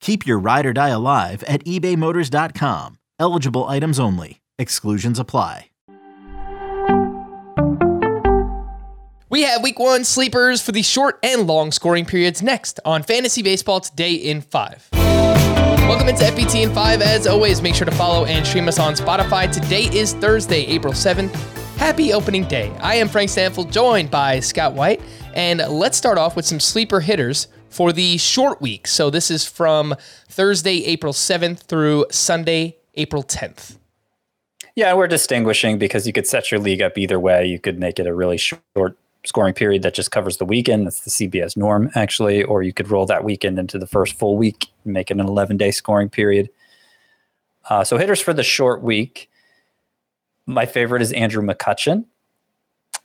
Keep your ride or die alive at ebaymotors.com. Eligible items only. Exclusions apply. We have week one sleepers for the short and long scoring periods next on Fantasy Baseball Today in 5. Welcome into FBT in 5. As always, make sure to follow and stream us on Spotify. Today is Thursday, April 7th. Happy opening day. I am Frank Stampfl, joined by Scott White. And let's start off with some sleeper hitters for the short week. So this is from Thursday, April 7th through Sunday, April 10th. Yeah, we're distinguishing because you could set your league up either way. You could make it a really short scoring period that just covers the weekend. That's the CBS norm, actually. Or you could roll that weekend into the first full week and make it an 11 day scoring period. Uh, so, hitters for the short week. My favorite is Andrew McCutchen.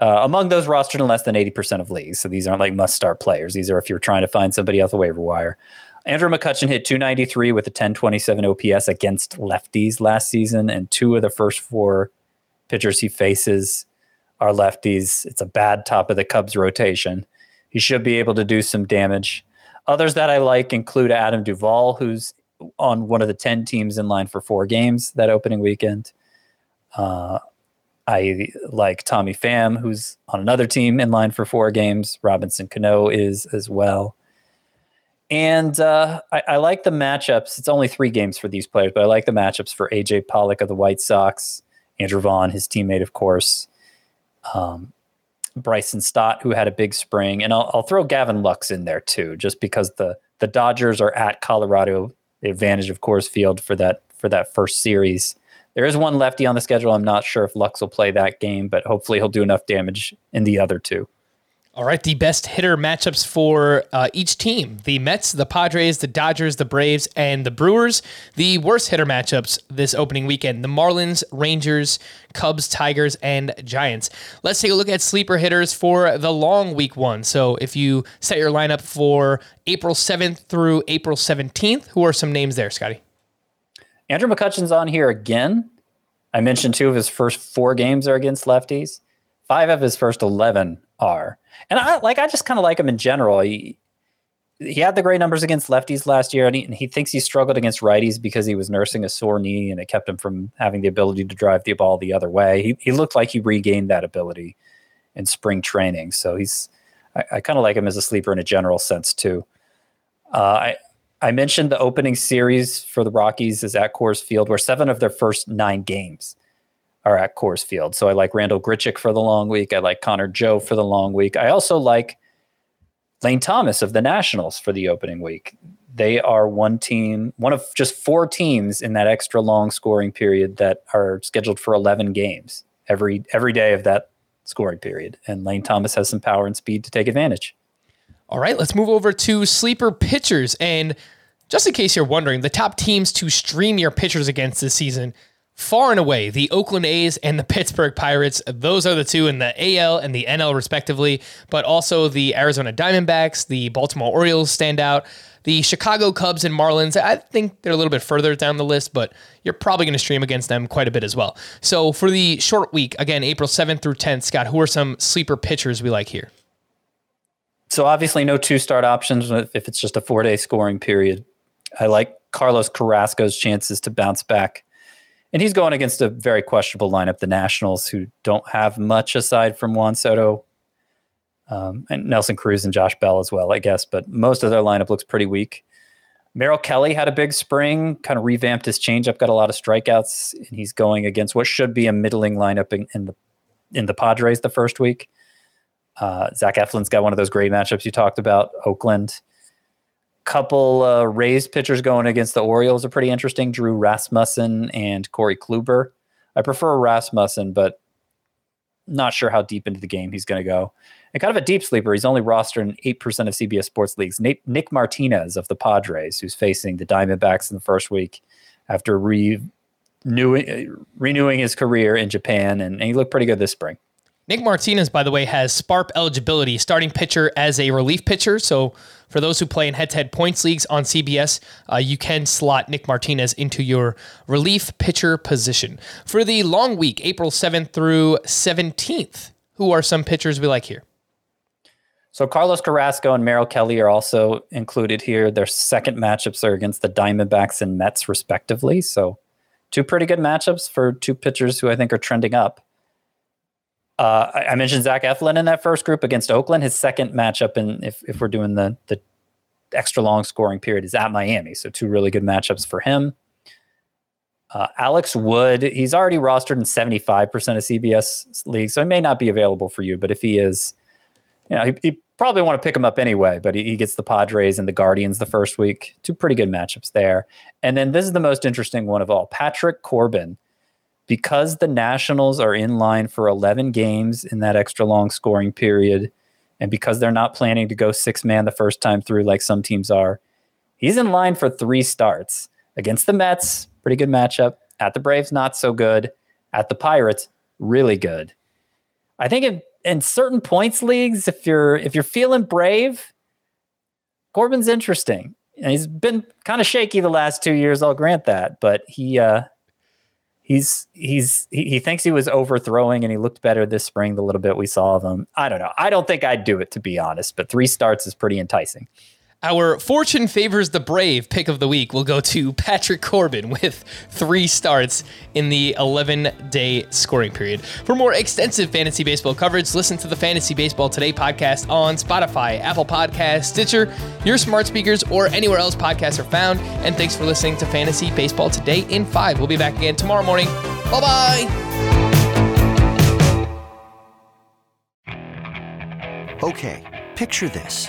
Uh, among those rostered in less than 80% of leagues. So these aren't like must start players. These are if you're trying to find somebody off the waiver wire. Andrew McCutchen hit 293 with a 1027 OPS against lefties last season, and two of the first four pitchers he faces are lefties. It's a bad top of the Cubs rotation. He should be able to do some damage. Others that I like include Adam Duvall, who's on one of the 10 teams in line for four games that opening weekend. Uh, I like Tommy Pham, who's on another team in line for four games. Robinson Cano is as well. And uh, I, I, like the matchups. It's only three games for these players, but I like the matchups for AJ Pollock of the White Sox, Andrew Vaughn, his teammate, of course, um, Bryson Stott, who had a big spring, and I'll, I'll, throw Gavin Lux in there too, just because the the Dodgers are at Colorado, the advantage of Coors Field for that for that first series. There is one lefty on the schedule. I'm not sure if Lux will play that game, but hopefully he'll do enough damage in the other two. All right, the best hitter matchups for uh, each team the Mets, the Padres, the Dodgers, the Braves, and the Brewers. The worst hitter matchups this opening weekend the Marlins, Rangers, Cubs, Tigers, and Giants. Let's take a look at sleeper hitters for the long week one. So if you set your lineup for April 7th through April 17th, who are some names there, Scotty? Andrew McCutchen's on here again. I mentioned two of his first four games are against lefties. Five of his first eleven are, and I like. I just kind of like him in general. He he had the great numbers against lefties last year, and he, and he thinks he struggled against righties because he was nursing a sore knee, and it kept him from having the ability to drive the ball the other way. He he looked like he regained that ability in spring training, so he's. I, I kind of like him as a sleeper in a general sense too. Uh, I I mentioned the opening series for the Rockies is at Coors Field, where seven of their first nine games are at Coors Field. So I like Randal Grichuk for the long week. I like Connor Joe for the long week. I also like Lane Thomas of the Nationals for the opening week. They are one team, one of just four teams in that extra long scoring period that are scheduled for 11 games every every day of that scoring period. And Lane Thomas has some power and speed to take advantage. All right, let's move over to sleeper pitchers. And just in case you're wondering, the top teams to stream your pitchers against this season, far and away, the Oakland A's and the Pittsburgh Pirates. Those are the two in the AL and the NL, respectively. But also the Arizona Diamondbacks, the Baltimore Orioles stand out. The Chicago Cubs and Marlins, I think they're a little bit further down the list, but you're probably going to stream against them quite a bit as well. So for the short week, again, April 7th through 10th, Scott, who are some sleeper pitchers we like here? So obviously, no two start options if it's just a four day scoring period. I like Carlos Carrasco's chances to bounce back. And he's going against a very questionable lineup, the Nationals, who don't have much aside from Juan Soto um, and Nelson Cruz and Josh Bell as well, I guess. But most of their lineup looks pretty weak. Merrill Kelly had a big spring, kind of revamped his changeup, got a lot of strikeouts, and he's going against what should be a middling lineup in, in the in the Padres the first week. Uh, Zach Eflin's got one of those great matchups you talked about. Oakland. Couple uh, Rays pitchers going against the Orioles are pretty interesting. Drew Rasmussen and Corey Kluber. I prefer Rasmussen, but not sure how deep into the game he's going to go. And kind of a deep sleeper. He's only rostered in 8% of CBS sports leagues. Nick, Nick Martinez of the Padres, who's facing the Diamondbacks in the first week after re- renewing his career in Japan. And, and he looked pretty good this spring. Nick Martinez, by the way, has SPARP eligibility, starting pitcher as a relief pitcher. So for those who play in head-to-head points leagues on CBS, uh, you can slot Nick Martinez into your relief pitcher position. For the long week, April 7th through 17th, who are some pitchers we like here? So Carlos Carrasco and Merrill Kelly are also included here. Their second matchups are against the Diamondbacks and Mets, respectively. So two pretty good matchups for two pitchers who I think are trending up. Uh, I, mentioned Zach Eflin in that first group against Oakland. His second matchup, and if, if we're doing the the extra long scoring period, is at Miami. So two really good matchups for him. Uh, Alex Wood, he's already rostered in 75% of CBS leagues, so he may not be available for you. But if he is, you know, he, he probably want to pick him up anyway. But he, he gets the Padres and the Guardians the first week. Two pretty good matchups there. And then this is the most interesting one of all Patrick Corbin because the Nationals are in line for 11 games in that extra long scoring period, and because they're not planning to go six man the first time through like some teams are, he's in line for three starts against the Mets. Pretty good matchup. At the Braves, not so good. At the Pirates, really good. I think in, in certain points leagues, if you're if you're feeling brave, Corbin's interesting. And he's been kind of shaky the last two years. I'll grant that, but he uh, he's he's he, he thinks he was overthrowing and he looked better this spring the little bit we saw of him. I don't know. I don't think I'd do it to be honest, but three starts is pretty enticing. Our fortune favors the brave pick of the week will go to Patrick Corbin with three starts in the 11 day scoring period. For more extensive fantasy baseball coverage, listen to the Fantasy Baseball Today podcast on Spotify, Apple Podcast, Stitcher, your smart speakers, or anywhere else podcasts are found. And thanks for listening to Fantasy Baseball Today in 5. We'll be back again tomorrow morning. Bye bye. Okay, picture this.